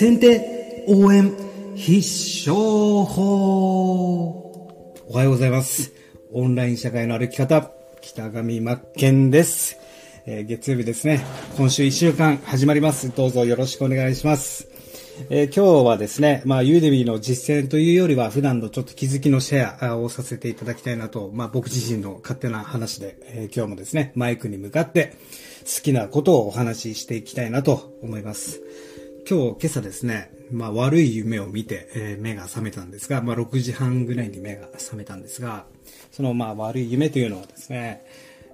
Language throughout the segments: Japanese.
先手応援必勝法おはようございます。オンライン社会の歩き方、北上真剣です。えー月曜日ですね。今週1週間始まります。どうぞよろしくお願いします。えー今日はですね、まあ、ユーデミーの実践というよりは、普段のちょっと気づきのシェアをさせていただきたいなと、まあ、僕自身の勝手な話で、えー今日もですね、マイクに向かって好きなことをお話ししていきたいなと思います。今日、今朝ですね、まあ、悪い夢を見て、えー目が覚めたんですが、まあ、6時半ぐらいに目が覚めたんですが、その、まあ、悪い夢というのはですね、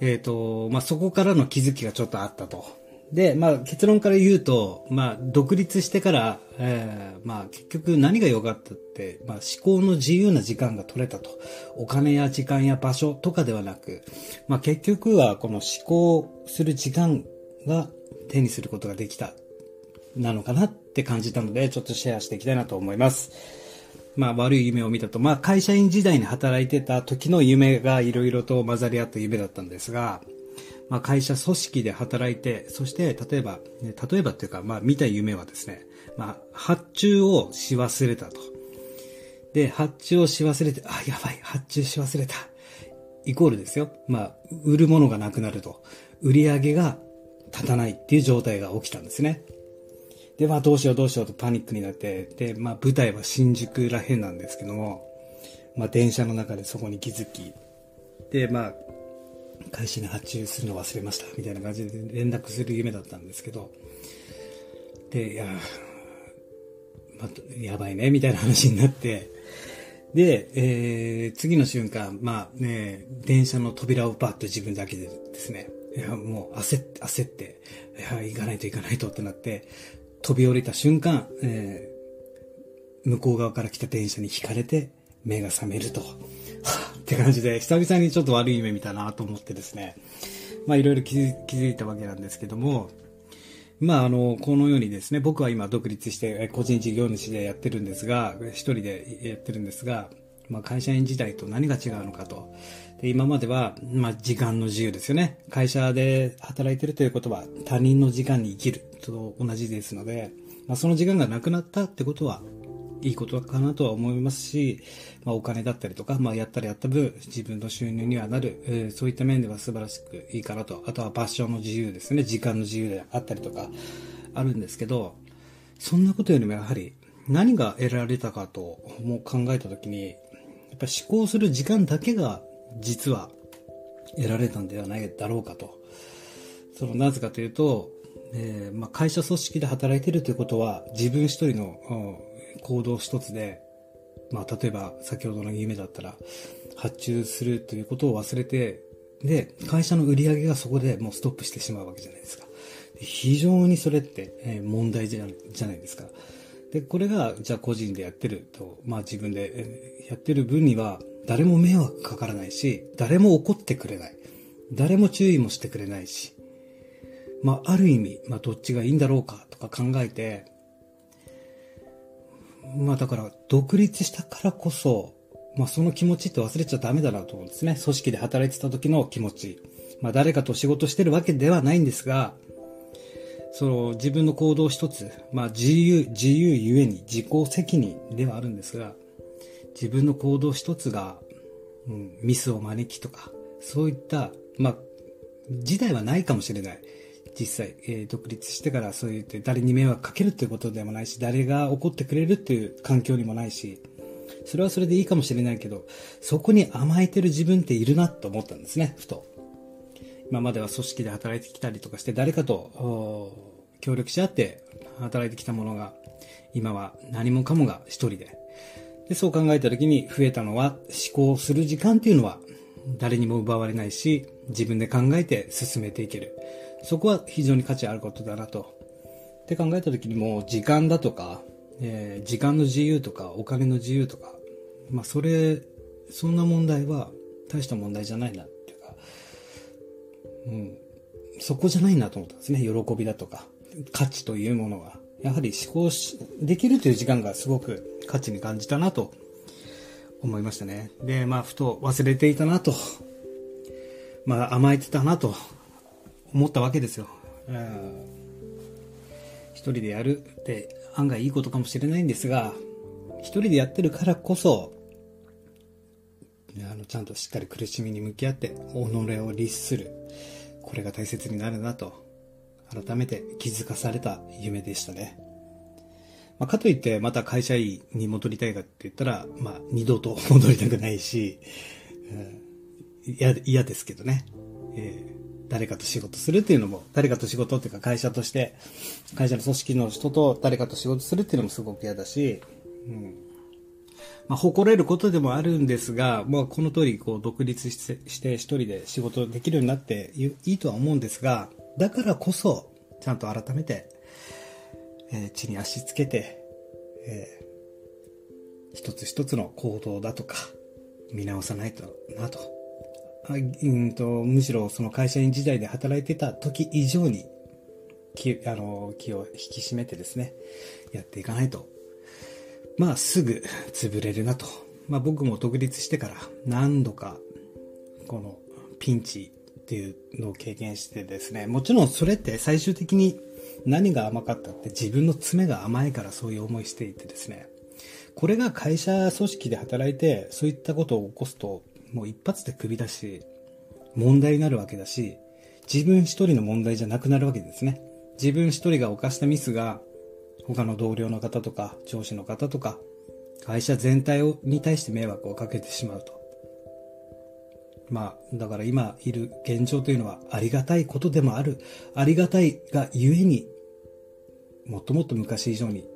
えっ、と、まあ、そこからの気づきがちょっとあったと。で、まあ、結論から言うと、まあ、独立してから、えーまあ、結局何が良かったって、まあ、思考の自由な時間が取れたと。お金や時間や場所とかではなく、まあ、結局はこの思考する時間が手にすることができた。なのかなって感じたので、ちょっとシェアしていきたいなと思います。まあ悪い夢を見たと、まあ会社員時代に働いてた時の夢がいろいろと混ざり合った夢だったんですが、まあ会社組織で働いて、そして例えば、例えばっていうか、まあ見た夢はですね、まあ発注をし忘れたと。で、発注をし忘れて、あ、やばい、発注し忘れた。イコールですよ。まあ、売るものがなくなると。売り上げが立たないっていう状態が起きたんですね。で、まあどうしようどうしようとパニックになって、で、まあ舞台は新宿らへんなんですけども、まあ電車の中でそこに気づき、で、まあ、会社に発注するの忘れました、みたいな感じで連絡する夢だったんですけど、で、いや、まあ、やばいね、みたいな話になって、で、えー、次の瞬間、まあね、電車の扉をバッと自分だけでですね、いや、もう焦って、焦って、いや、行かないと行かないとってなって、飛び降りた瞬間、えー向こう側から来た電車に引かれて、目が覚めると。って感じで、久々にちょっと悪い夢見たなと思ってですね、まあいろいろ気づいたわけなんですけども、まあ、あの、このようにですね、僕は今独立して個人事業主でやってるんですが、一人でやってるんですが、まあ、会社員時代と何が違うのかと。で今までは、まあ、時間の自由ですよね。会社で働いてるということは他人の時間に生きると同じですので、まあ、その時間がなくなったってことは、いいことかなとは思いますし、まあ、お金だったりとか、まあ、やったらやった分、自分の収入にはなる、えーそういった面では素晴らしくいいかなと。あとは場所の自由ですね。時間の自由であったりとか、あるんですけど、そんなことよりもやはり、何が得られたかとも考えたときに、やっぱ思考する時間だけが、実は、得られたんではないだろうかと。その、なぜかというと、えまあ、会社組織で働いてるということは、自分一人の行動一つで、まあ、例えば先ほどの夢だったら、発注するということを忘れて、で、会社の売り上げがそこでもうストップしてしまうわけじゃないですか。非常にそれって、問題じゃじゃないですか。で、これが、じゃあ個人でやってると、まあ自分でやってる分には、誰も迷惑かからないし、誰も怒ってくれない。誰も注意もしてくれないし。まあ、ある意味、まあ、どっちがいいんだろうかとか考えて、まあ、だから、独立したからこそ、まあ、その気持ちって忘れちゃダメだなと思うんですね。組織で働いてた時の気持ち。まあ、誰かと仕事してるわけではないんですが、その自分の行動一つ、まあ、自由、自由ゆえに自己責任ではあるんですが、自分の行動一つが、うん、ミスを招きとか、そういった、まあ、時代はないかもしれない。実際、えー独立してからそう言って誰に迷惑かけるっていうことでもないし、誰が怒ってくれるっていう環境にもないし、それはそれでいいかもしれないけど、そこに甘えてる自分っているなと思ったんですね、ふと。今までは組織で働いてきたりとかして、誰かと協力し合って働いてきたものが、今は何もかもが一人で。で、そう考えた時に増えたのは、思考する時間っていうのは、誰にも奪われないし、自分で考えて進めていける。そこは非常に価値あることだなと。って考えた時にも時間だとか、えー時間の自由とかお金の自由とか、まあそれ、そんな問題は大した問題じゃないなっていうか、うん、そこじゃないなと思ったんですね。喜びだとか、価値というものは。やはり思考し、できるという時間がすごく価値に感じたなと思いましたね。で、まあ、ふと忘れていたなと、まあ、甘えてたなと思ったわけですよ。うん一人でやるって案外いいことかもしれないんですが、一人でやってるからこそ、あの、ちゃんとしっかり苦しみに向き合って、己を律する。これが大切になるなと、改めて気づかされた夢でしたね。まあ、かといって、また会社員に戻りたいかって言ったら、まあ、二度と戻りたくないし、嫌、うん、嫌ですけどね。えー誰かと仕事するっていうのも、誰かと仕事っていうか会社として、会社の組織の人と誰かと仕事するっていうのもすごく嫌だし、うん。まあ、誇れることでもあるんですが、まあ、この通り、こう、独立して一人で仕事できるようになっていいとは思うんですが、だからこそ、ちゃんと改めて、えー、地に足つけて、えー、一つ一つの行動だとか、見直さないとなと。うんと、むしろその会社員時代で働いてた時以上に気あの気を引き締めてですね、やっていかないと。まあすぐ潰れるなと。まあ僕も独立してから何度かこのピンチっていうのを経験してですね、もちろんそれって最終的に何が甘かったって自分の爪が甘いからそういう思いしていてですね、これが会社組織で働いてそういったことを起こすともう一発で首だし、問題になるわけだし、自分一人の問題じゃなくなるわけですね。自分一人が犯したミスが他の同僚の方とか上司の方とか会社全体をに対して迷惑をかけてしまうと。まあ、だから今いる現状というのはありがたいことでもある。ありがたいがゆえに、もっともっと昔以上に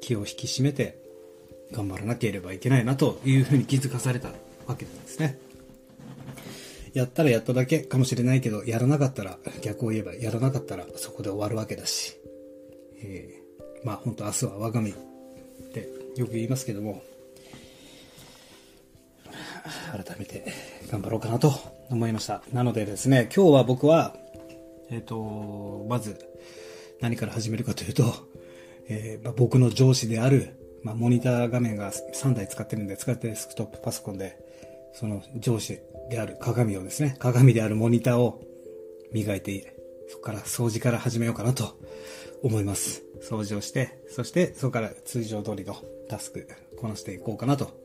気を引き締めて頑張らなければいけないなというふうに気づかされたわけなんですね。やったらやっただけかもしれないけど、やらなかったら、逆を言えばやらなかったらそこで終わるわけだし。えーまあ本当明日は我が身ってよく言いますけども、改めて頑張ろうかなと思いました。なのでですね、今日は僕は、えっ、ー、と、まず何から始めるかというと、えー、まあ、僕の上司である、まあ、モニター画面が3台使ってるんで、使ってデスクトップパソコンで、その上司である鏡をですね、鏡であるモニターを磨いて、そこから掃除から始めようかなと思います。掃除をして、そしてそこから通常通りのタスクこなしていこうかなと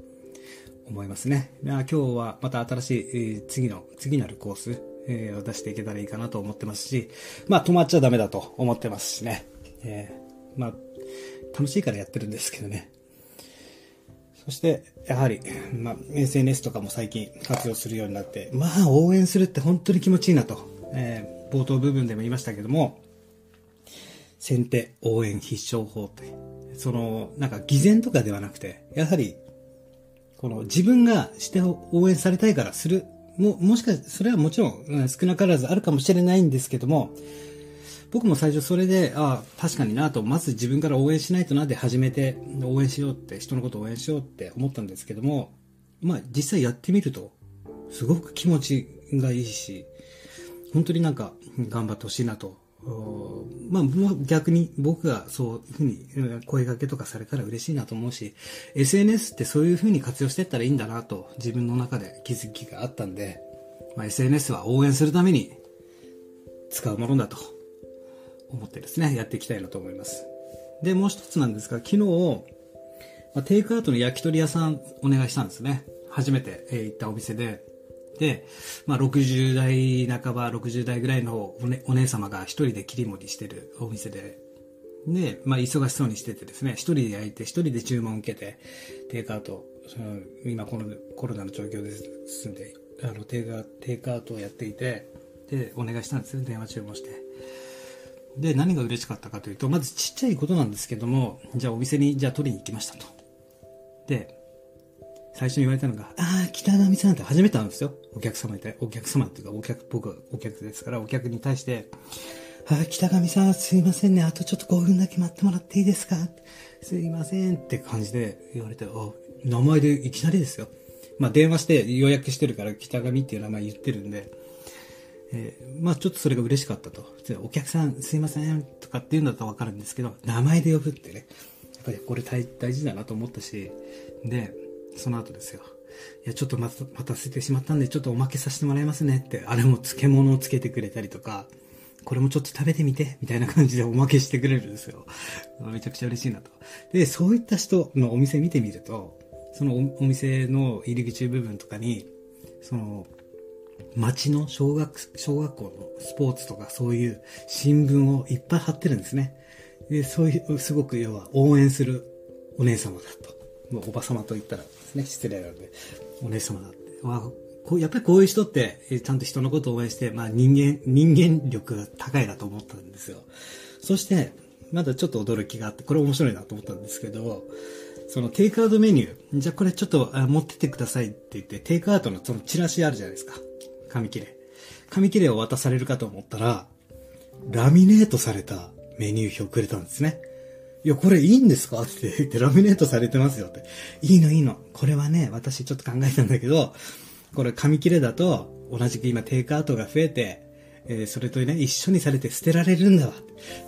思いますね。今日はまた新しい、え、次の、次なるコース、えー、を出していけたらいいかなと思ってますし、まあ止まっちゃダメだと思ってますしね。えー、まあ、楽しいからやってるんですけどね。そして、やはり、まあ、SNS とかも最近活用するようになって、まあ、応援するって本当に気持ちいいなと、えー、冒頭部分でも言いましたけども、先手応援必勝法って、その、なんか偽善とかではなくて、やはり、この自分がして応援されたいからする、も、もしかして、それはもちろん少なからずあるかもしれないんですけども、僕も最初それで、ああ、確かになと、まず自分から応援しないとなって始めて、応援しようって、人のことを応援しようって思ったんですけども、まあ実際やってみると、すごく気持ちがいいし、本当になんか頑張ってほしいなと。まあ、逆に僕がそういうふうに声掛けとかされたら嬉しいなと思うし、SNS ってそういうふうに活用していったらいいんだなと自分の中で気づきがあったんで、まあ、SNS は応援するために使うものだと。思ってですね、やっていきたいなと思います。で、もう一つなんですが、昨日、ま、テイクアウトの焼き鳥屋さんお願いしたんですね。初めて、え、行ったお店で、で、まあ、60代半ば、60代ぐらいのお,、ね、お姉様が一人で切り盛りしてるお店で、で、まあ、忙しそうにしててですね、一人で焼いて、一人で注文を受けて、テイクアウト、その今このコロナの状況ですんで、あのテイクアウトをやっていて、で、お願いしたんですね、電話注文して。で、何が嬉しかったかというと、まずちっちゃいことなんですけども、じゃあお店に、じゃあ取りに行きましたと。で、最初に言われたのが、ああ、北上さんって初めて会うんですよ。お客様に対、お客様っていうか、お客、僕はお客ですから、お客に対して、ああ、北上さんすいませんね。あとちょっと5分だけ待ってもらっていいですか？すいませんって感じで言われて、あ名前でいきなりですよ。まあ電話して予約してるから北上っていう名前言ってるんで、えー、まあちょっとそれが嬉しかったと。お客さんすいませんとかって言うんだったらわかるんですけど、名前で呼ぶってね。やっぱりこれ大事だなと思ったし、で、その後ですよ。いや、ちょっと待たせてしまったんで、ちょっとおまけさせてもらいますねって、あれも漬物をつけてくれたりとか、これもちょっと食べてみて、みたいな感じでおまけしてくれるんですよ。めちゃくちゃ嬉しいなと。で、そういった人のお店見てみると、そのお店の入り口部分とかに、その、町の小学、小学校のスポーツとかそういう新聞をいっぱい貼ってるんですね。で、そういう、すごく要は応援するお姉様だと。もうおば様と言ったらですね、失礼なので、お姉様だって。こうやっぱりこういう人って、ちゃんと人のことを応援して、まあ人間、人間力が高いなと思ったんですよ。そして、まだちょっと驚きがあって、これ面白いなと思ったんですけど、そのテイクアウトメニュー、じゃあこれちょっと持ってってくださいって言って、テイクアウトのそのチラシあるじゃないですか。紙切れ。紙切れを渡されるかと思ったら、ラミネートされたメニュー表くれたんですね。いや、これいいんですか？って言って、ラミネートされてますよって。いいのいいの。これはね、私ちょっと考えたんだけど、これ紙切れだと、同じく今テイクアウトが増えて、えー、それとね、一緒にされて捨てられるんだわ。だ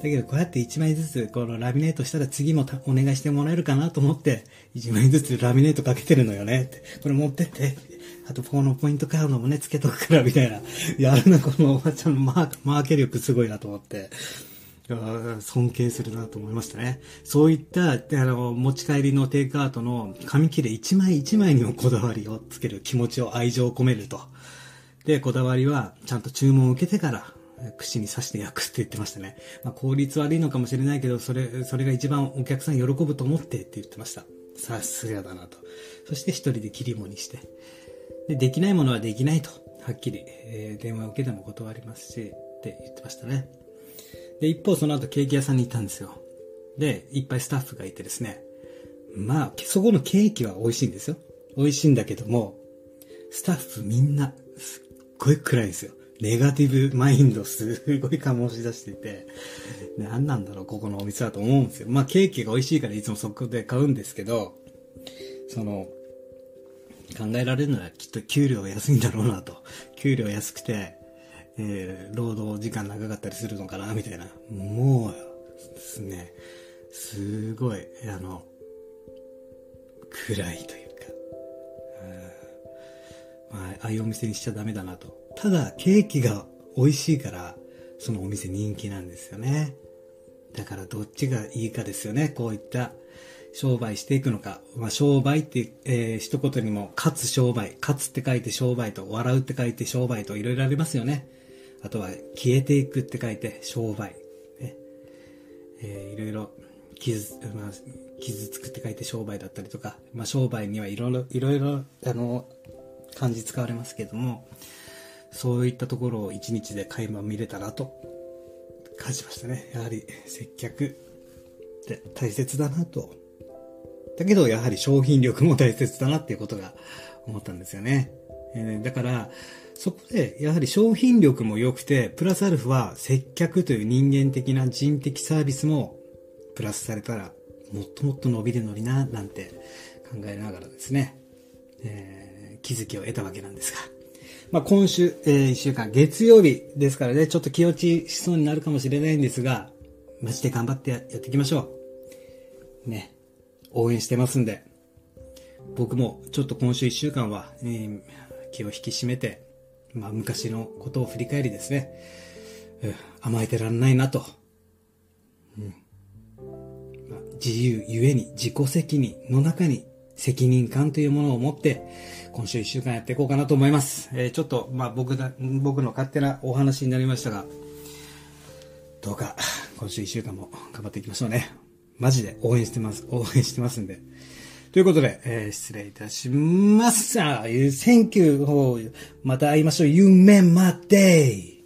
けど、こうやって1枚ずつ、このラミネートしたら次もお願いしてもらえるかなと思って、1枚ずつラミネートかけてるのよねって。これ持ってって。あと、このポイントカードもね、つけとくから、みたいな。やるな、このおばちゃんのマーマーケ力すごいなと思って。尊敬するなと思いましたね。そういった、あの、持ち帰りのテイクアウトの紙切れ一枚一枚にもこだわりをつける気持ちを愛情を込めると。で、こだわりは、ちゃんと注文を受けてから、串に刺して焼くって言ってましたね。まあ、効率悪いのかもしれないけど、それ、それが一番お客さん喜ぶと思ってって言ってました。さすがだなと。そして一人で切り盛りして。で、できないものはできないと。はっきり、えー、電話を受けても断りますし、って言ってましたね。で、一方その後ケーキ屋さんに行ったんですよ。で、いっぱいスタッフがいてですね。まあ、そこのケーキは美味しいんですよ。美味しいんだけども、スタッフみんな、すごい暗いんですよ。ネガティブマインドすごい醸し出していて、何なんだろう、ここのお店だと思うんですよ。まあ、ケーキが美味しいからいつもそこで買うんですけど、その、考えられるのはきっと給料安いんだろうなと。給料安くて、えー、労働時間長かったりするのかな、みたいな。もう、ですね、すごい、あの、暗いという、まあ、ああいうお店にしちゃダメだなと。ただ、ケーキが美味しいから、そのお店人気なんですよね。だからどっちがいいかですよね。こういった商売していくのか。まあ、商売って、えー、一言にも、勝つ商売。勝つって書いて商売と、笑うって書いて商売と、いろいろありますよね。あとは、消えていくって書いて商売。ね。えー、いろいろ、傷、まあ、傷つくって書いて商売だったりとか、まあ、商売にはいろいろ、いろいろ、あの、漢字使われますけども、そういったところを一日で垣間見れたなと感じましたね。やはり接客って大切だなとだけど、やはり商品力も大切だなっていうことが思ったんですよね。えー、だから、そこで、やはり商品力も良くて、プラスアルファ接客という人間的な人的サービスもプラスされたら、もっともっと伸びるのにな、なんて考えながらですね、えー、気づきを得たわけなんですが。まあ、今週、えー、1週間、月曜日ですからね、ちょっと気落ちしそうになるかもしれないんですが、マジで頑張ってやっていきましょう。ね。応援してますんで、僕もちょっと今週1週間は、えー、気を引き締めて、まあ昔のことを振り返りですね、うん甘えてらんないなと。うん、自由ゆえに自己責任の中に責任感というものを持って、今週1週間やっていこうかなと思います。えー、ちょっと、まあ僕だ、僕の勝手なお話になりましたが、どうか今週1週間も頑張っていきましょうね。マジで応援してます。応援してますんで。ということで、えー、失礼いたします。あ、Thank you. また会いましょう。夢まで。